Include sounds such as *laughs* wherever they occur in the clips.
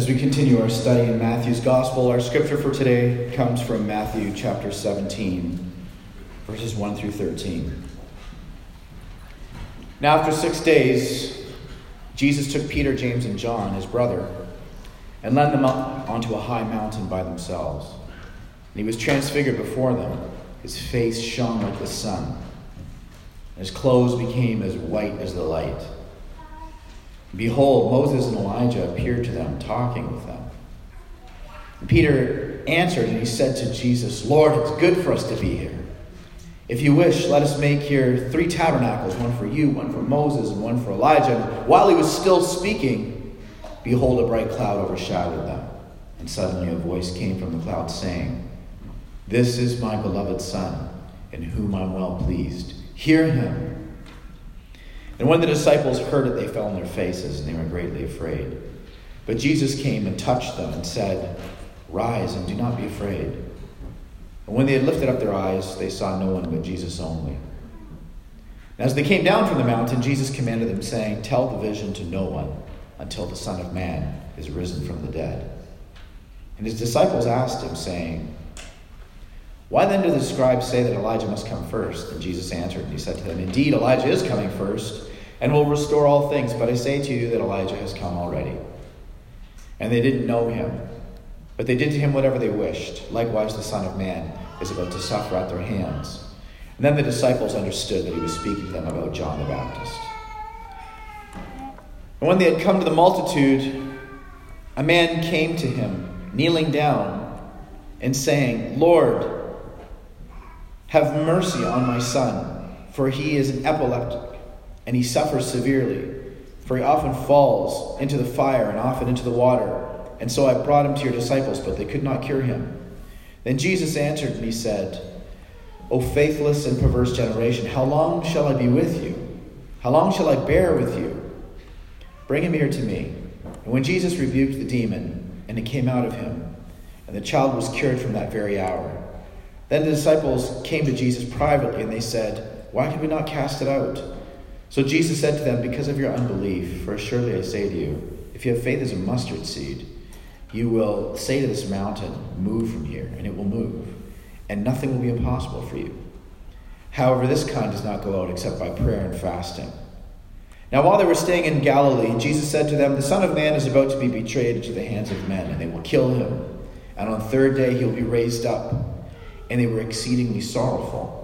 As we continue our study in Matthew's Gospel, our scripture for today comes from Matthew chapter 17, verses 1 through 13. Now, after six days, Jesus took Peter, James, and John, his brother, and led them up onto a high mountain by themselves. And he was transfigured before them. His face shone like the sun, and his clothes became as white as the light. Behold, Moses and Elijah appeared to them, talking with them. And Peter answered, and he said to Jesus, Lord, it's good for us to be here. If you wish, let us make here three tabernacles one for you, one for Moses, and one for Elijah. And while he was still speaking, behold, a bright cloud overshadowed them. And suddenly a voice came from the cloud saying, This is my beloved Son, in whom I'm well pleased. Hear him. And when the disciples heard it, they fell on their faces, and they were greatly afraid. But Jesus came and touched them and said, Rise and do not be afraid. And when they had lifted up their eyes, they saw no one but Jesus only. And as they came down from the mountain, Jesus commanded them, saying, Tell the vision to no one until the Son of Man is risen from the dead. And his disciples asked him, saying, Why then do the scribes say that Elijah must come first? And Jesus answered, and he said to them, Indeed, Elijah is coming first and will restore all things. But I say to you that Elijah has come already. And they didn't know him, but they did to him whatever they wished. Likewise, the Son of Man is about to suffer at their hands. And then the disciples understood that he was speaking to them about John the Baptist. And when they had come to the multitude, a man came to him, kneeling down and saying, Lord, have mercy on my son, for he is an epileptic and he suffers severely, for he often falls into the fire and often into the water. And so I brought him to your disciples, but they could not cure him. Then Jesus answered and he said, O faithless and perverse generation, how long shall I be with you? How long shall I bear with you? Bring him here to me. And when Jesus rebuked the demon, and it came out of him, and the child was cured from that very hour, then the disciples came to Jesus privately, and they said, Why can we not cast it out? So Jesus said to them, Because of your unbelief, for surely I say to you, if you have faith as a mustard seed, you will say to this mountain, Move from here, and it will move, and nothing will be impossible for you. However, this kind does not go out except by prayer and fasting. Now, while they were staying in Galilee, Jesus said to them, The Son of Man is about to be betrayed into the hands of men, and they will kill him. And on the third day he will be raised up. And they were exceedingly sorrowful.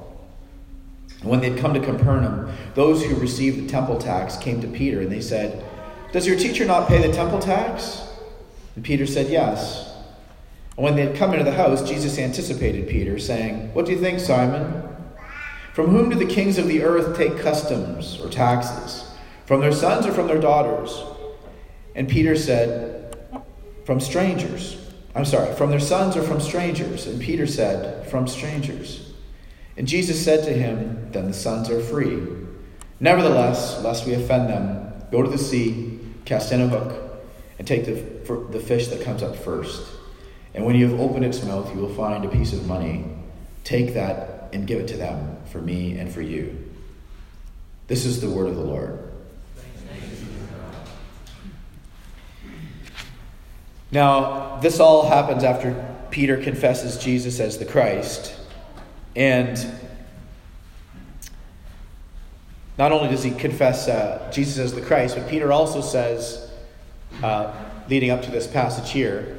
And when they had come to Capernaum, those who received the temple tax came to Peter, and they said, Does your teacher not pay the temple tax? And Peter said, Yes. And when they had come into the house, Jesus anticipated Peter, saying, What do you think, Simon? From whom do the kings of the earth take customs or taxes? From their sons or from their daughters? And Peter said, From strangers. I'm sorry, from their sons or from strangers? And Peter said, From strangers. And Jesus said to him, Then the sons are free. Nevertheless, lest we offend them, go to the sea, cast in a hook, and take the, the fish that comes up first. And when you have opened its mouth, you will find a piece of money. Take that and give it to them for me and for you. This is the word of the Lord. Now, this all happens after Peter confesses Jesus as the Christ. And not only does he confess uh, Jesus as the Christ, but Peter also says, uh, leading up to this passage here,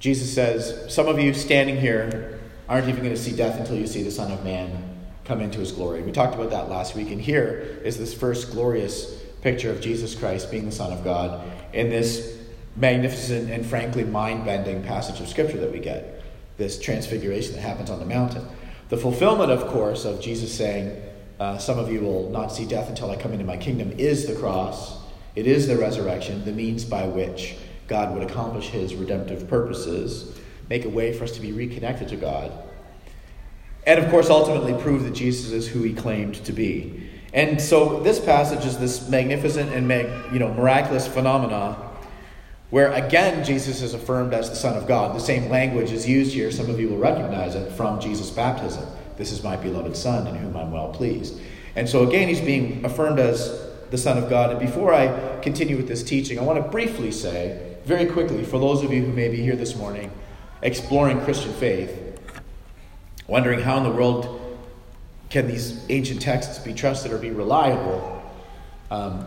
Jesus says, Some of you standing here aren't even going to see death until you see the Son of Man come into his glory. We talked about that last week, and here is this first glorious picture of Jesus Christ being the Son of God in this magnificent and frankly mind bending passage of Scripture that we get, this transfiguration that happens on the mountain. The fulfillment, of course, of Jesus saying, uh, Some of you will not see death until I come into my kingdom, is the cross. It is the resurrection, the means by which God would accomplish his redemptive purposes, make a way for us to be reconnected to God, and of course, ultimately prove that Jesus is who he claimed to be. And so this passage is this magnificent and you know, miraculous phenomena where again Jesus is affirmed as the Son of God. The same language is used here. Some of you will recognize it from Jesus' baptism. This is my beloved Son in whom I'm well pleased. And so again, he's being affirmed as the Son of God. And before I continue with this teaching, I want to briefly say very quickly, for those of you who may be here this morning exploring Christian faith, wondering how in the world can these ancient texts be trusted or be reliable, um,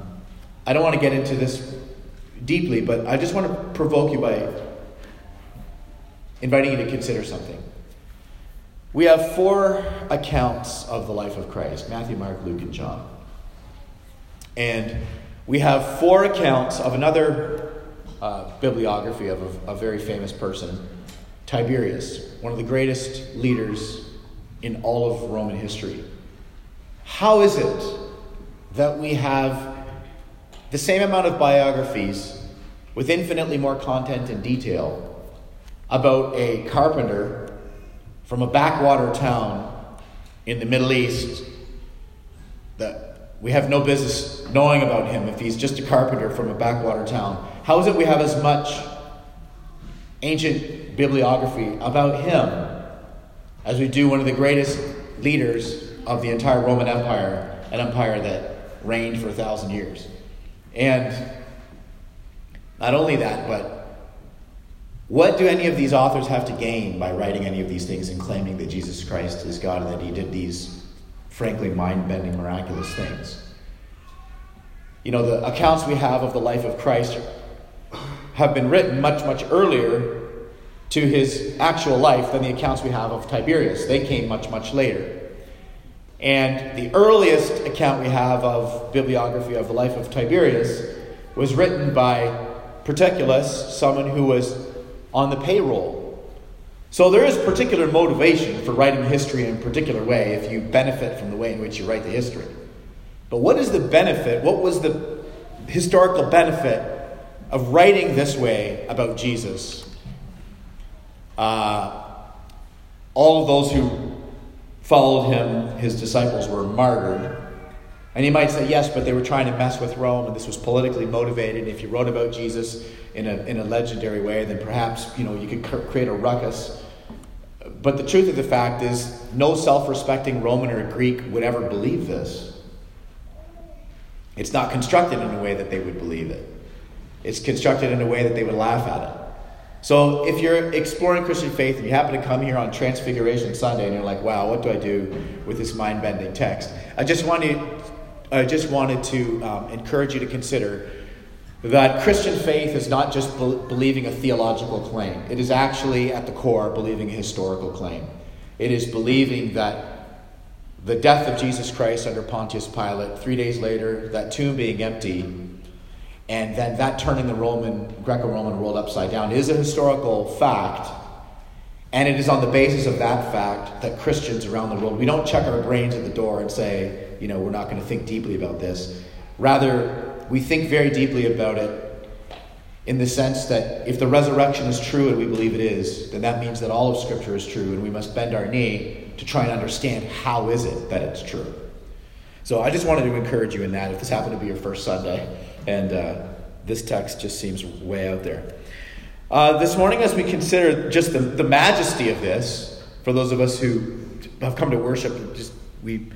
I don't want to get into this deeply, but I just want to provoke you by inviting you to consider something. We have four accounts of the life of Christ Matthew, Mark, Luke, and John. And we have four accounts of another uh, bibliography of a, a very famous person, Tiberius, one of the greatest leaders in all of Roman history. How is it that we have the same amount of biographies with infinitely more content and detail about a carpenter from a backwater town in the Middle East that we have no business knowing about him if he's just a carpenter from a backwater town. How is it we have as much ancient bibliography about him as we do one of the greatest leaders of the entire Roman Empire, an empire that reigned for a thousand years? And not only that, but what do any of these authors have to gain by writing any of these things and claiming that Jesus Christ is God and that he did these, frankly, mind bending, miraculous things? You know, the accounts we have of the life of Christ have been written much, much earlier to his actual life than the accounts we have of Tiberius. They came much, much later. And the earliest account we have of bibliography of the life of Tiberius was written by Paterculus, someone who was on the payroll. So there is particular motivation for writing history in a particular way if you benefit from the way in which you write the history. But what is the benefit? What was the historical benefit of writing this way about Jesus? Uh, all of those who followed him, his disciples, were martyred. And you might say, yes, but they were trying to mess with Rome, and this was politically motivated. If you wrote about Jesus, in a, in a legendary way, then perhaps you know you could create a ruckus. But the truth of the fact is, no self-respecting Roman or Greek would ever believe this. It's not constructed in a way that they would believe it. It's constructed in a way that they would laugh at it. So if you're exploring Christian faith and you happen to come here on Transfiguration Sunday and you're like, "Wow, what do I do with this mind-bending text?" I just wanted, I just wanted to um, encourage you to consider that Christian faith is not just be- believing a theological claim, it is actually at the core believing a historical claim. It is believing that the death of Jesus Christ under Pontius Pilate, three days later, that tomb being empty, and then that turning the Roman, Greco Roman world upside down is a historical fact. And it is on the basis of that fact that Christians around the world, we don't check our brains at the door and say, you know, we're not going to think deeply about this. Rather, we think very deeply about it in the sense that if the resurrection is true and we believe it is, then that means that all of Scripture is true, and we must bend our knee to try and understand how is it that it's true. So I just wanted to encourage you in that if this happened to be your first Sunday, and uh, this text just seems way out there. Uh, this morning, as we consider just the, the majesty of this, for those of us who have come to worship, just we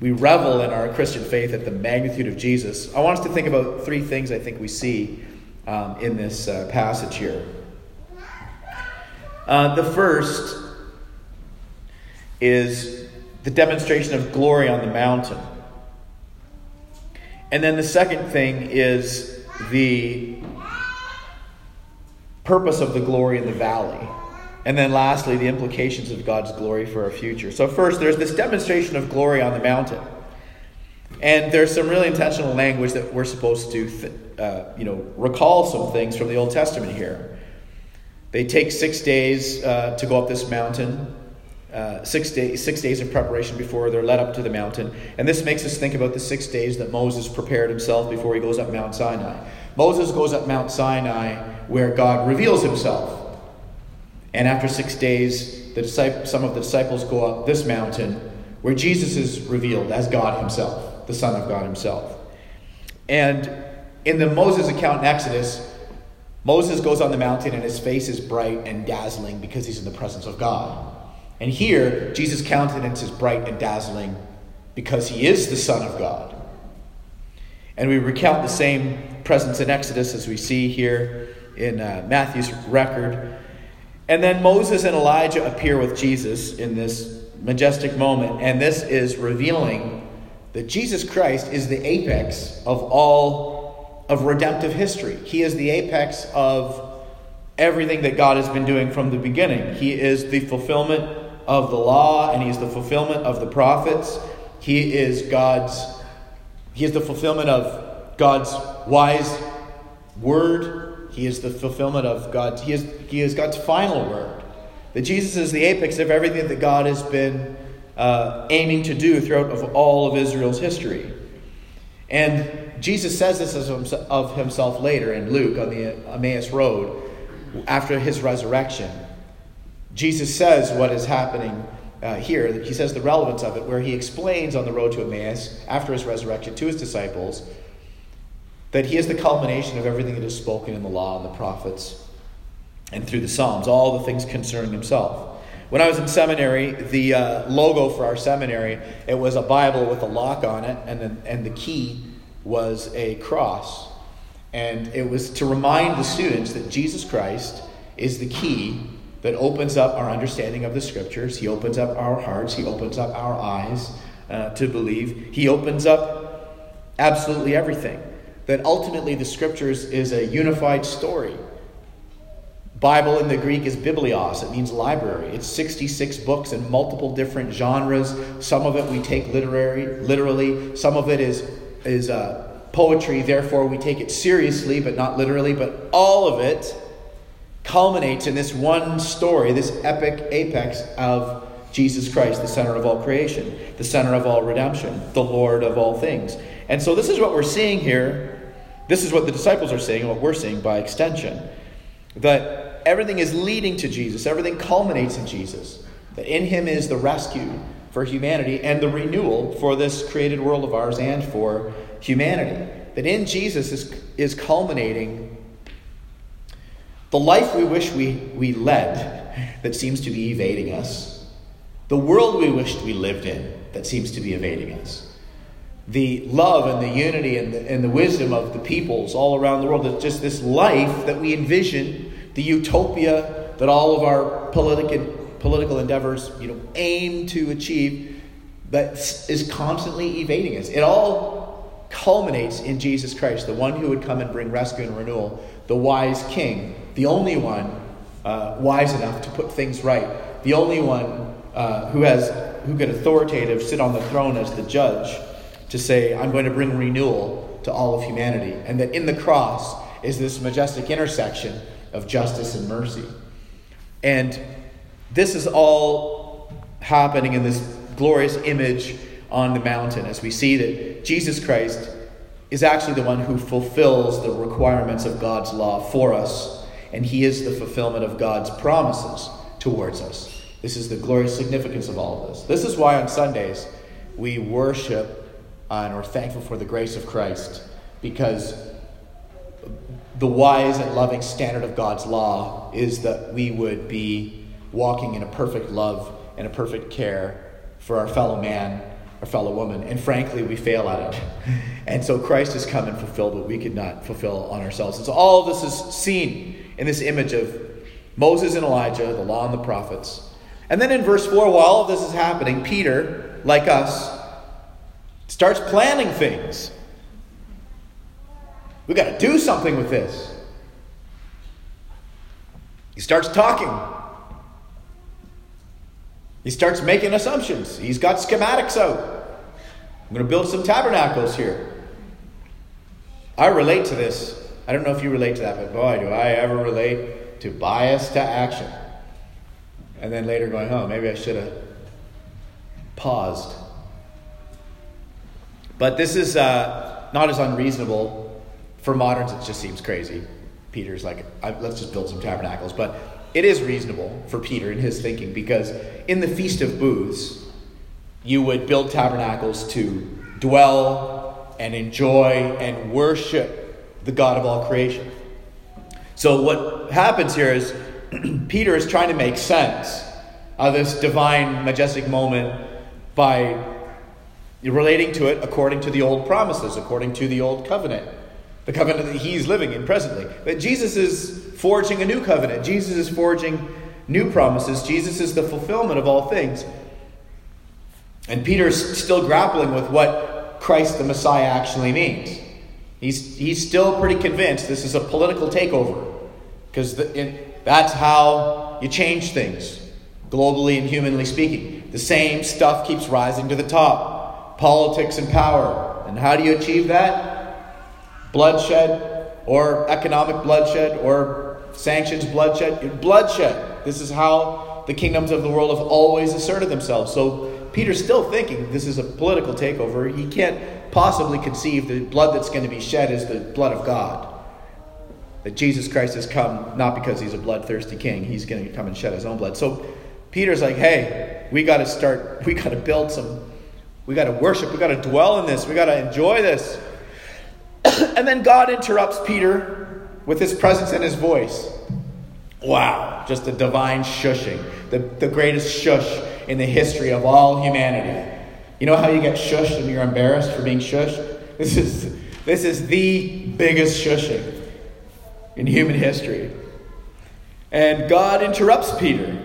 we revel in our Christian faith at the magnitude of Jesus, I want us to think about three things I think we see um, in this uh, passage here. Uh, the first is the demonstration of glory on the mountain. And then the second thing is the purpose of the glory in the valley. And then lastly, the implications of God's glory for our future. So, first, there's this demonstration of glory on the mountain. And there's some really intentional language that we're supposed to, th- uh, you know, recall some things from the Old Testament here. They take six days uh, to go up this mountain, uh, six, day, six days of preparation before they're led up to the mountain. And this makes us think about the six days that Moses prepared himself before he goes up Mount Sinai. Moses goes up Mount Sinai where God reveals himself. And after six days, the some of the disciples go up this mountain where Jesus is revealed as God Himself, the Son of God Himself. And in the Moses account in Exodus, Moses goes on the mountain and his face is bright and dazzling because he's in the presence of God. And here, Jesus' countenance is bright and dazzling because he is the Son of God. And we recount the same presence in Exodus as we see here in uh, Matthew's record. And then Moses and Elijah appear with Jesus in this majestic moment, and this is revealing that Jesus Christ is the apex of all of redemptive history. He is the apex of everything that God has been doing from the beginning. He is the fulfillment of the law, and He is the fulfillment of the prophets. He is God's, He is the fulfillment of God's wise word. He is the fulfillment of God's, He is, he is God's final word. That Jesus is the apex of everything that God has been uh, aiming to do throughout of all of Israel's history. And Jesus says this of himself later in Luke on the Emmaus Road after his resurrection. Jesus says what is happening uh, here. He says the relevance of it, where he explains on the road to Emmaus after his resurrection to his disciples that he is the culmination of everything that is spoken in the law and the prophets and through the Psalms, all the things concerning himself. When I was in seminary, the uh, logo for our seminary, it was a Bible with a lock on it, and, the, and the key was a cross. And it was to remind the students that Jesus Christ is the key that opens up our understanding of the scriptures. He opens up our hearts. He opens up our eyes uh, to believe. He opens up absolutely everything. That ultimately the scriptures is a unified story. Bible in the Greek is biblios. It means library. It's 66 books in multiple different genres. Some of it we take literary, literally. Some of it is, is uh, poetry, therefore we take it seriously, but not literally. But all of it culminates in this one story, this epic apex of Jesus Christ, the center of all creation, the center of all redemption, the Lord of all things. And so this is what we're seeing here. This is what the disciples are seeing, and what we're seeing by extension. That everything is leading to Jesus, everything culminates in Jesus. That in him is the rescue for humanity and the renewal for this created world of ours and for humanity. That in Jesus is, is culminating the life we wish we, we led that seems to be evading us, the world we wished we lived in that seems to be evading us the love and the unity and the, and the wisdom of the peoples all around the world. Just this life that we envision the utopia that all of our political, political endeavors you know, aim to achieve that is constantly evading us. It all culminates in Jesus Christ, the one who would come and bring rescue and renewal, the wise king, the only one uh, wise enough to put things right, the only one uh, who has who can authoritative sit on the throne as the judge to say, I'm going to bring renewal to all of humanity. And that in the cross is this majestic intersection of justice and mercy. And this is all happening in this glorious image on the mountain as we see that Jesus Christ is actually the one who fulfills the requirements of God's law for us, and he is the fulfillment of God's promises towards us. This is the glorious significance of all of this. This is why on Sundays we worship and are thankful for the grace of Christ, because the wise and loving standard of God's law is that we would be walking in a perfect love and a perfect care for our fellow man, our fellow woman. And frankly, we fail at it. And so Christ has come and fulfilled what we could not fulfill on ourselves. And so all of this is seen in this image of Moses and Elijah, the law and the prophets. And then in verse 4, while all of this is happening, Peter, like us, starts planning things. We've got to do something with this. He starts talking. He starts making assumptions. He's got schematics out. I'm going to build some tabernacles here. I relate to this. I don't know if you relate to that, but boy, do I ever relate to bias to action. And then later going, oh, maybe I should have paused. But this is uh, not as unreasonable for moderns, it just seems crazy. Peter's like, let's just build some tabernacles. But it is reasonable for Peter in his thinking because in the Feast of Booths, you would build tabernacles to dwell and enjoy and worship the God of all creation. So, what happens here is *clears throat* Peter is trying to make sense of this divine, majestic moment by relating to it according to the old promises, according to the old covenant the covenant that he's living in presently. But Jesus is forging a new covenant. Jesus is forging new promises. Jesus is the fulfillment of all things. And Peter's still grappling with what Christ the Messiah actually means. He's, he's still pretty convinced this is a political takeover because that's how you change things, globally and humanly speaking. The same stuff keeps rising to the top politics and power. And how do you achieve that? Bloodshed, or economic bloodshed, or sanctions bloodshed. Bloodshed. This is how the kingdoms of the world have always asserted themselves. So Peter's still thinking this is a political takeover. He can't possibly conceive the blood that's going to be shed is the blood of God. That Jesus Christ has come not because he's a bloodthirsty king, he's going to come and shed his own blood. So Peter's like, hey, we got to start, *laughs* we got to build some, we got to worship, we got to dwell in this, we got to enjoy this. *coughs* and then God interrupts Peter with his presence and his voice. Wow, just a divine shushing, the, the greatest shush in the history of all humanity. You know how you get shushed and you're embarrassed for being shushed? This is, this is the biggest shushing in human history. And God interrupts Peter.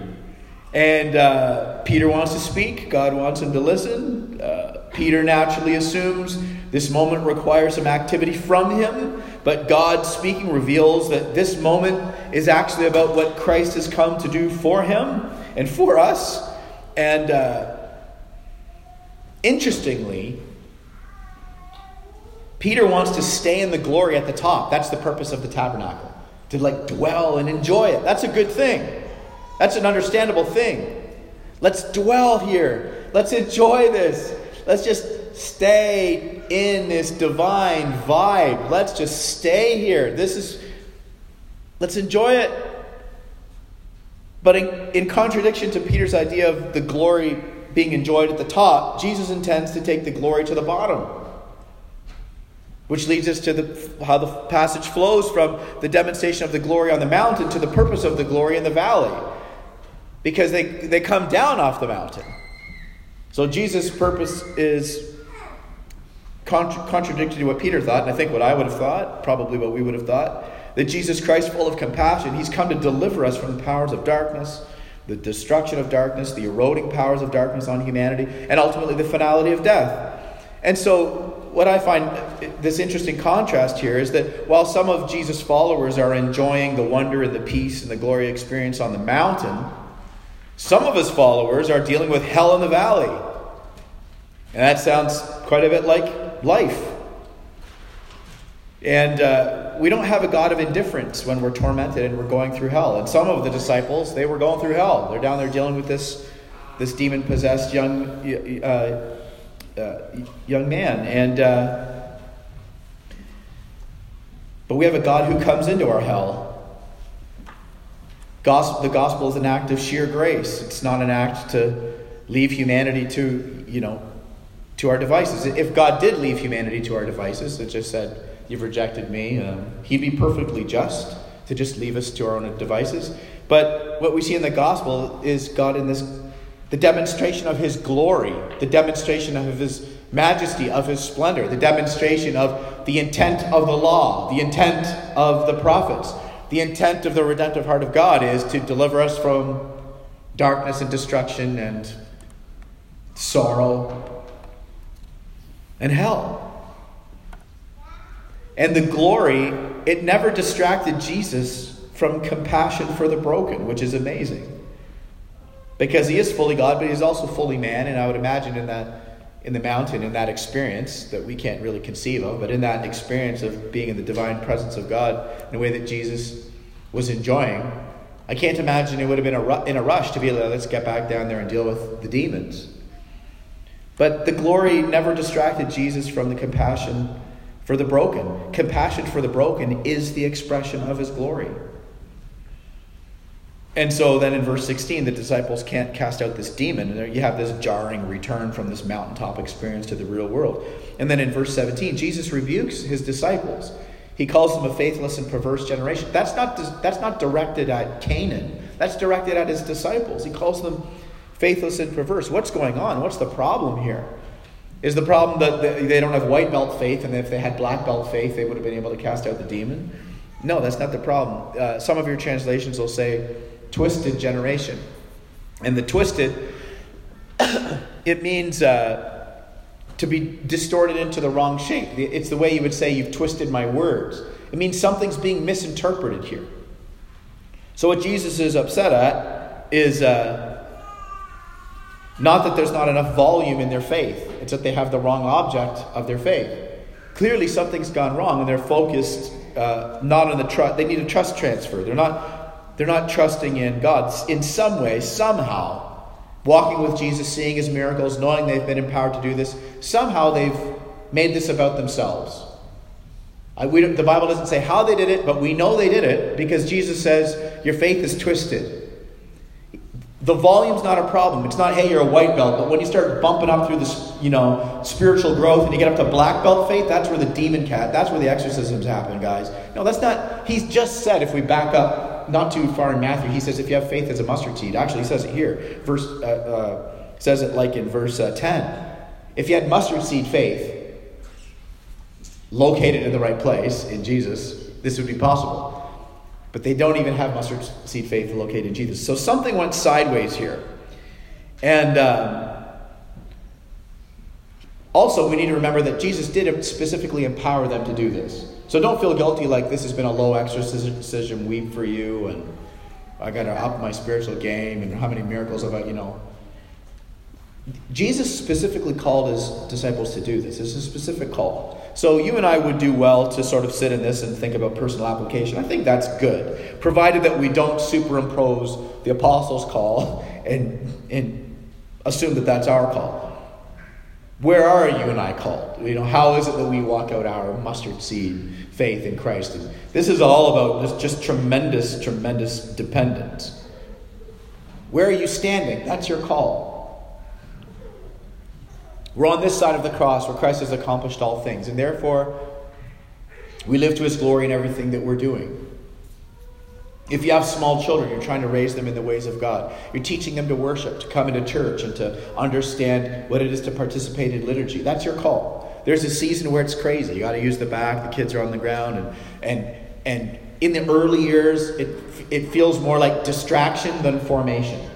And uh, Peter wants to speak, God wants him to listen. Uh, Peter naturally assumes this moment requires some activity from him, but God speaking reveals that this moment is actually about what Christ has come to do for him and for us. And uh, interestingly, Peter wants to stay in the glory at the top. That's the purpose of the tabernacle. To like dwell and enjoy it. That's a good thing. That's an understandable thing. Let's dwell here. Let's enjoy this. Let's just stay in this divine vibe. Let's just stay here. This is, let's enjoy it. But in, in contradiction to Peter's idea of the glory being enjoyed at the top, Jesus intends to take the glory to the bottom. Which leads us to the, how the passage flows from the demonstration of the glory on the mountain to the purpose of the glory in the valley. Because they, they come down off the mountain. So Jesus' purpose is contra- contradictory to what Peter thought, and I think what I would have thought, probably what we would have thought. That Jesus Christ, full of compassion, he's come to deliver us from the powers of darkness, the destruction of darkness, the eroding powers of darkness on humanity, and ultimately the finality of death. And so what I find this interesting contrast here is that while some of Jesus' followers are enjoying the wonder and the peace and the glory experience on the mountain, some of his followers are dealing with hell in the valley. And that sounds quite a bit like life. And uh, we don't have a God of indifference when we're tormented and we're going through hell. And some of the disciples, they were going through hell. They're down there dealing with this, this demon possessed young uh, uh, young man. And uh, but we have a God who comes into our hell. Gospel, the gospel is an act of sheer grace. It's not an act to leave humanity to you know to our devices. If God did leave humanity to our devices, it just said, "You've rejected me," um, He'd be perfectly just to just leave us to our own devices. But what we see in the gospel is God in this the demonstration of his glory, the demonstration of his majesty, of his splendor, the demonstration of the intent of the law, the intent of the prophets. The intent of the redemptive heart of God is to deliver us from darkness and destruction and sorrow and hell. And the glory, it never distracted Jesus from compassion for the broken, which is amazing because he is fully God, but he's also fully man. And I would imagine in that in the mountain, in that experience that we can't really conceive of, but in that experience of being in the divine presence of God in a way that Jesus was enjoying, I can't imagine it would have been a, in a rush to be like, let's get back down there and deal with the demons. But the glory never distracted Jesus from the compassion for the broken. Compassion for the broken is the expression of his glory. And so then in verse 16, the disciples can't cast out this demon. And you have this jarring return from this mountaintop experience to the real world. And then in verse 17, Jesus rebukes his disciples. He calls them a faithless and perverse generation. That's not, that's not directed at Canaan, that's directed at his disciples. He calls them faithless and perverse. What's going on? What's the problem here? Is the problem that they don't have white belt faith, and if they had black belt faith, they would have been able to cast out the demon? No, that's not the problem. Uh, some of your translations will say twisted generation. And the twisted, *coughs* it means uh, to be distorted into the wrong shape. It's the way you would say, You've twisted my words. It means something's being misinterpreted here. So, what Jesus is upset at is uh, not that there's not enough volume in their faith, it's that they have the wrong object of their faith. Clearly, something's gone wrong, and they're focused uh, not on the trust. They need a trust transfer. They're not, they're not trusting in God in some way, somehow, walking with Jesus, seeing his miracles, knowing they've been empowered to do this. Somehow, they've made this about themselves. I, the Bible doesn't say how they did it, but we know they did it because Jesus says, Your faith is twisted. The volume's not a problem. It's not, hey, you're a white belt. But when you start bumping up through this, you know, spiritual growth and you get up to black belt faith, that's where the demon cat, that's where the exorcisms happen, guys. No, that's not, he's just said, if we back up not too far in Matthew, he says, if you have faith as a mustard seed. Actually, he says it here. Verse, uh, uh, says it like in verse uh, 10. If you had mustard seed faith, located in the right place in Jesus, this would be possible. But they don't even have mustard seed faith located in Jesus. So something went sideways here. And um, also, we need to remember that Jesus did specifically empower them to do this. So don't feel guilty like this has been a low exorcism week for you and I got to up my spiritual game and how many miracles have I, you know. Jesus specifically called his disciples to do this. It's a specific call. So you and I would do well to sort of sit in this and think about personal application. I think that's good, provided that we don't superimpose the apostles' call and, and assume that that's our call. Where are you and I called? You know, how is it that we walk out our mustard seed faith in Christ? This is all about this just tremendous, tremendous dependence. Where are you standing? That's your call. We're on this side of the cross where Christ has accomplished all things, and therefore we live to his glory in everything that we're doing. If you have small children, you're trying to raise them in the ways of God. You're teaching them to worship, to come into church, and to understand what it is to participate in liturgy. That's your call. There's a season where it's crazy. You got to use the back. The kids are on the ground, and and and in the early years, it it feels more like distraction than formation.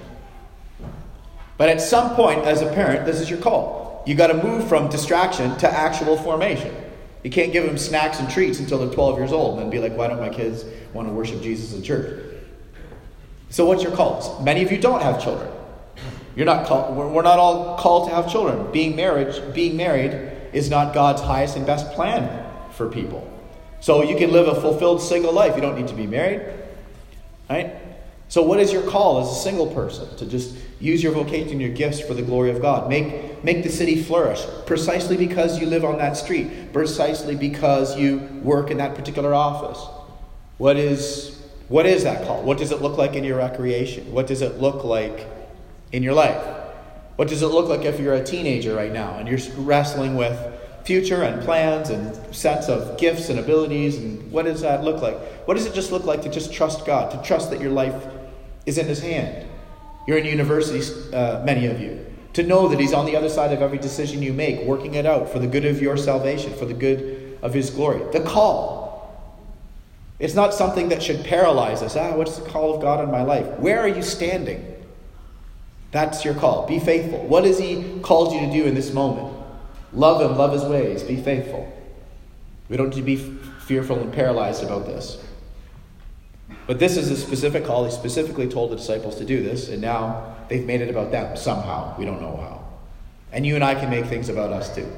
But at some point, as a parent, this is your call you got to move from distraction to actual formation. You can't give them snacks and treats until they're 12 years old and then be like, why don't my kids want to worship Jesus in church? So, what's your call? Many of you don't have children. You're not called, we're not all called to have children. Being married, being married is not God's highest and best plan for people. So you can live a fulfilled single life. You don't need to be married. Right? So, what is your call as a single person? To just use your vocation, your gifts for the glory of God. Make, make the city flourish precisely because you live on that street, precisely because you work in that particular office. What is, what is that call? What does it look like in your recreation? What does it look like in your life? What does it look like if you're a teenager right now and you're wrestling with future and plans and sets of gifts and abilities? And what does that look like? What does it just look like to just trust God, to trust that your life is in His hand. You're in university, uh, many of you, to know that He's on the other side of every decision you make, working it out for the good of your salvation, for the good of His glory. The call. It's not something that should paralyze us. Ah, what's the call of God in my life? Where are you standing? That's your call. Be faithful. What has He called you to do in this moment? Love Him, love His ways, be faithful. We don't need to be fearful and paralyzed about this. But this is a specific call. He specifically told the disciples to do this, and now they've made it about them somehow. We don't know how. And you and I can make things about us too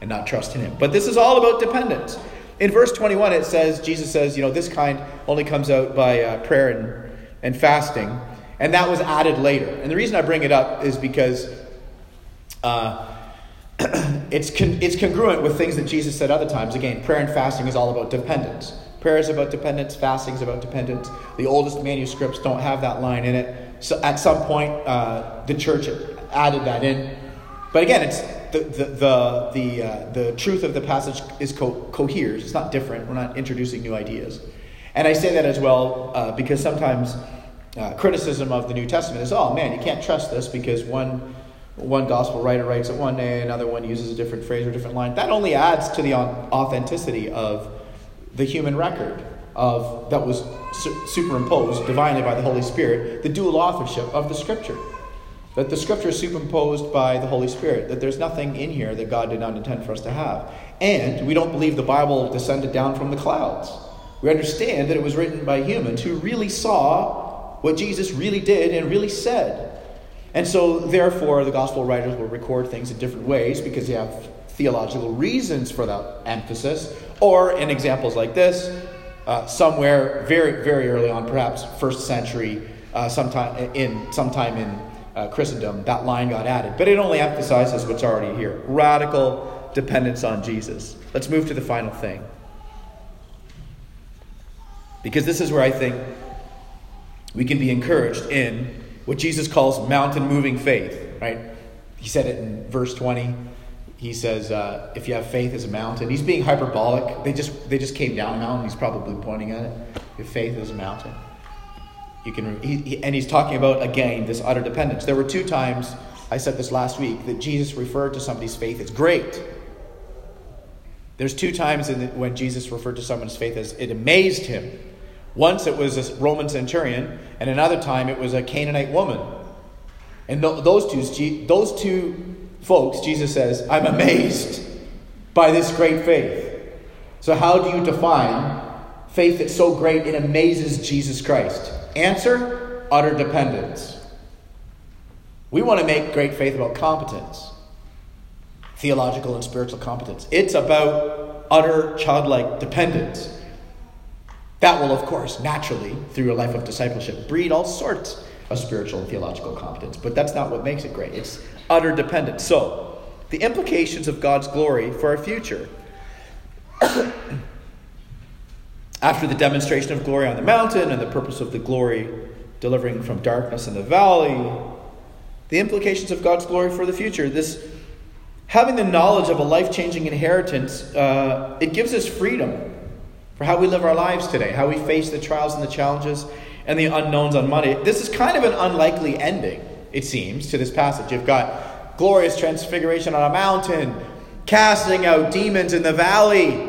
and not trust in Him. But this is all about dependence. In verse 21, it says, Jesus says, you know, this kind only comes out by uh, prayer and, and fasting. And that was added later. And the reason I bring it up is because uh, *clears throat* it's, con- it's congruent with things that Jesus said other times. Again, prayer and fasting is all about dependence. Prayer is about dependence, fasting is about dependence. The oldest manuscripts don't have that line in it. So at some point, uh, the church added that in. But again, it's the, the, the, the, uh, the truth of the passage is co- coheres. It's not different. We're not introducing new ideas. And I say that as well uh, because sometimes uh, criticism of the New Testament is, oh man, you can't trust this because one one gospel writer writes it one day, another one uses a different phrase or different line. That only adds to the authenticity of the human record of that was su- superimposed divinely by the Holy Spirit, the dual authorship of the Scripture. That the Scripture is superimposed by the Holy Spirit. That there's nothing in here that God did not intend for us to have. And we don't believe the Bible descended down from the clouds. We understand that it was written by humans who really saw what Jesus really did and really said. And so, therefore, the gospel writers will record things in different ways because they have theological reasons for that emphasis. Or in examples like this, uh, somewhere very, very early on, perhaps first century, uh, sometime in sometime in uh, Christendom, that line got added. But it only emphasizes what's already here: radical dependence on Jesus. Let's move to the final thing, because this is where I think we can be encouraged in what Jesus calls mountain moving faith. Right? He said it in verse twenty he says, uh, if you have faith as a mountain, he's being hyperbolic. They just, they just came down a mountain. He's probably pointing at it. If faith is a mountain, you can, he, he, and he's talking about, again, this utter dependence. There were two times, I said this last week, that Jesus referred to somebody's faith as great. There's two times the, when Jesus referred to someone's faith as it amazed him. Once it was a Roman centurion, and another time it was a Canaanite woman. And th- those two, those two folks, Jesus says, I'm amazed by this great faith. So, how do you define faith that's so great it amazes Jesus Christ? Answer utter dependence. We want to make great faith about competence, theological and spiritual competence. It's about utter childlike dependence. That will, of course, naturally, through a life of discipleship, breed all sorts of spiritual and theological competence. But that's not what makes it great. It's utter dependence. So, the implications of God's glory for our future. *coughs* After the demonstration of glory on the mountain and the purpose of the glory delivering from darkness in the valley, the implications of God's glory for the future. This having the knowledge of a life-changing inheritance, uh, it gives us freedom for how we live our lives today, how we face the trials and the challenges and the unknowns on Monday. This is kind of an unlikely ending, it seems, to this passage. You've got glorious transfiguration on a mountain, casting out demons in the valley.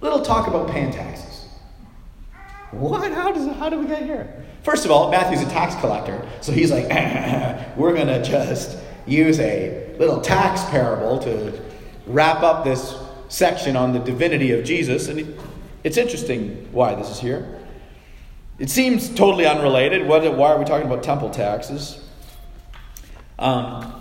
Little talk about pan taxes. What? How, does, how do we get here? First of all, Matthew's a tax collector, so he's like, *laughs* we're going to just use a little tax parable to wrap up this section on the divinity of Jesus. And it's interesting why this is here. It seems totally unrelated. What, why are we talking about temple taxes? Um,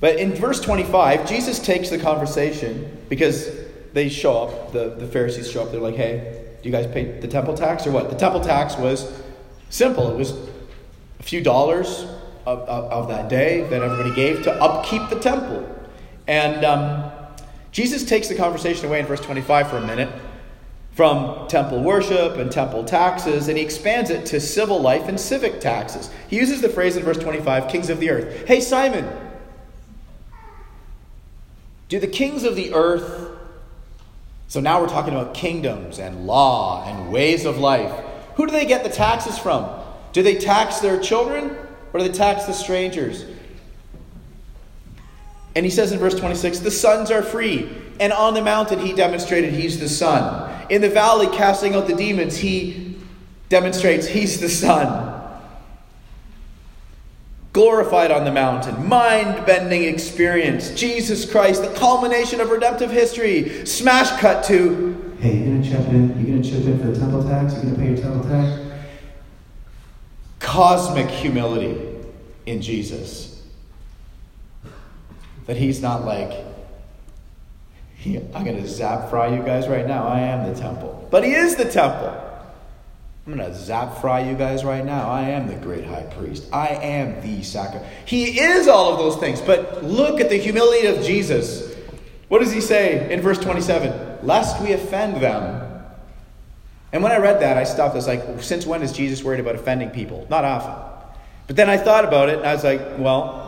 but in verse 25, Jesus takes the conversation because they show up, the, the Pharisees show up, they're like, hey, do you guys pay the temple tax or what? The temple tax was simple. It was a few dollars of, of, of that day that everybody gave to upkeep the temple. And um, Jesus takes the conversation away in verse 25 for a minute from temple worship and temple taxes, and he expands it to civil life and civic taxes. He uses the phrase in verse 25 kings of the earth. Hey, Simon, do the kings of the earth. So now we're talking about kingdoms and law and ways of life. Who do they get the taxes from? Do they tax their children or do they tax the strangers? And he says in verse 26 the sons are free. And on the mountain, he demonstrated he's the Son. In the valley, casting out the demons, he demonstrates he's the Son. Glorified on the mountain, mind bending experience, Jesus Christ, the culmination of redemptive history. Smash cut to, hey, you're gonna chip in? you're gonna chip in for the temple tax? you're gonna pay your temple tax? Cosmic humility in Jesus. That he's not like, I'm going to zap fry you guys right now. I am the temple. But he is the temple. I'm going to zap fry you guys right now. I am the great high priest. I am the sacrifice. He is all of those things. But look at the humility of Jesus. What does he say in verse 27? Lest we offend them. And when I read that, I stopped. I was like, since when is Jesus worried about offending people? Not often. But then I thought about it and I was like, well,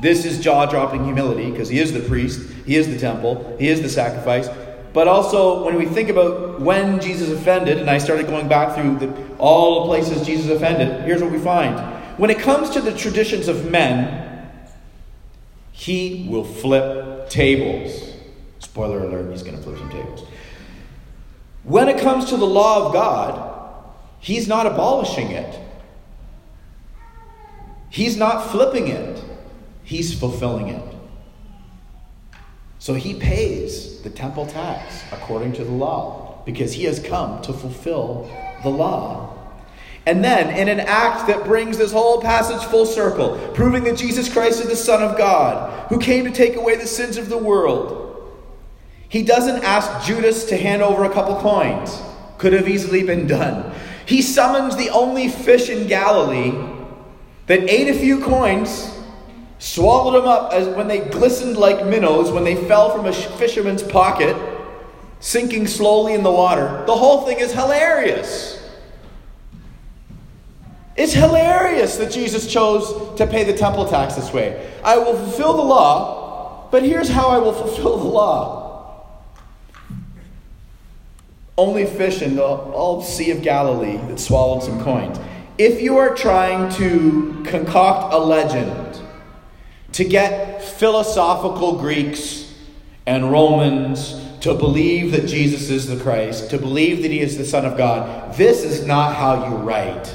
this is jaw dropping humility because he is the priest, he is the temple, he is the sacrifice. But also, when we think about when Jesus offended, and I started going back through the, all the places Jesus offended, here's what we find when it comes to the traditions of men, he will flip tables. Spoiler alert, he's going to flip some tables. When it comes to the law of God, he's not abolishing it. He's not flipping it. He's fulfilling it. So he pays the temple tax according to the law because he has come to fulfill the law. And then, in an act that brings this whole passage full circle, proving that Jesus Christ is the Son of God, who came to take away the sins of the world, he doesn't ask Judas to hand over a couple coins. Could have easily been done. He summons the only fish in Galilee that ate a few coins, swallowed them up as when they glistened like minnows when they fell from a fisherman's pocket, sinking slowly in the water. The whole thing is hilarious. It's hilarious that Jesus chose to pay the temple tax this way. I will fulfill the law, but here's how I will fulfill the law. Only fish in the all Sea of Galilee that swallowed some coins. If you are trying to concoct a legend to get philosophical Greeks and Romans to believe that Jesus is the Christ, to believe that he is the Son of God, this is not how you write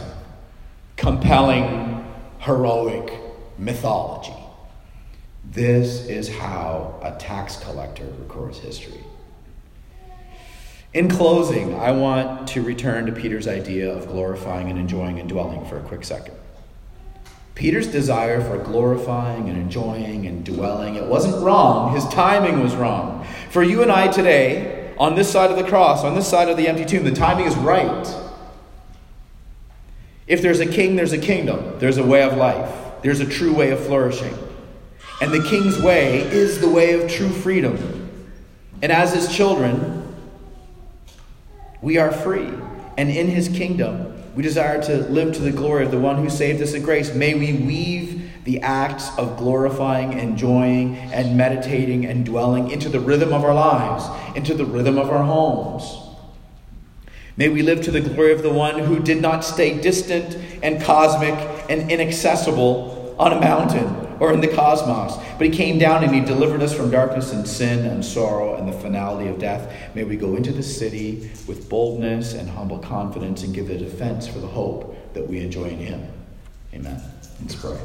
compelling, heroic mythology. This is how a tax collector records history. In closing, I want to return to Peter's idea of glorifying and enjoying and dwelling for a quick second. Peter's desire for glorifying and enjoying and dwelling, it wasn't wrong. His timing was wrong. For you and I today, on this side of the cross, on this side of the empty tomb, the timing is right. If there's a king, there's a kingdom. There's a way of life. There's a true way of flourishing. And the king's way is the way of true freedom. And as his children, we are free. And in his kingdom, we desire to live to the glory of the one who saved us in grace. May we weave the acts of glorifying, enjoying, and meditating and dwelling into the rhythm of our lives, into the rhythm of our homes. May we live to the glory of the one who did not stay distant and cosmic and inaccessible on a mountain or in the cosmos. But he came down and he delivered us from darkness and sin and sorrow and the finality of death. May we go into the city with boldness and humble confidence and give a defense for the hope that we enjoy in him. Amen. Let's pray.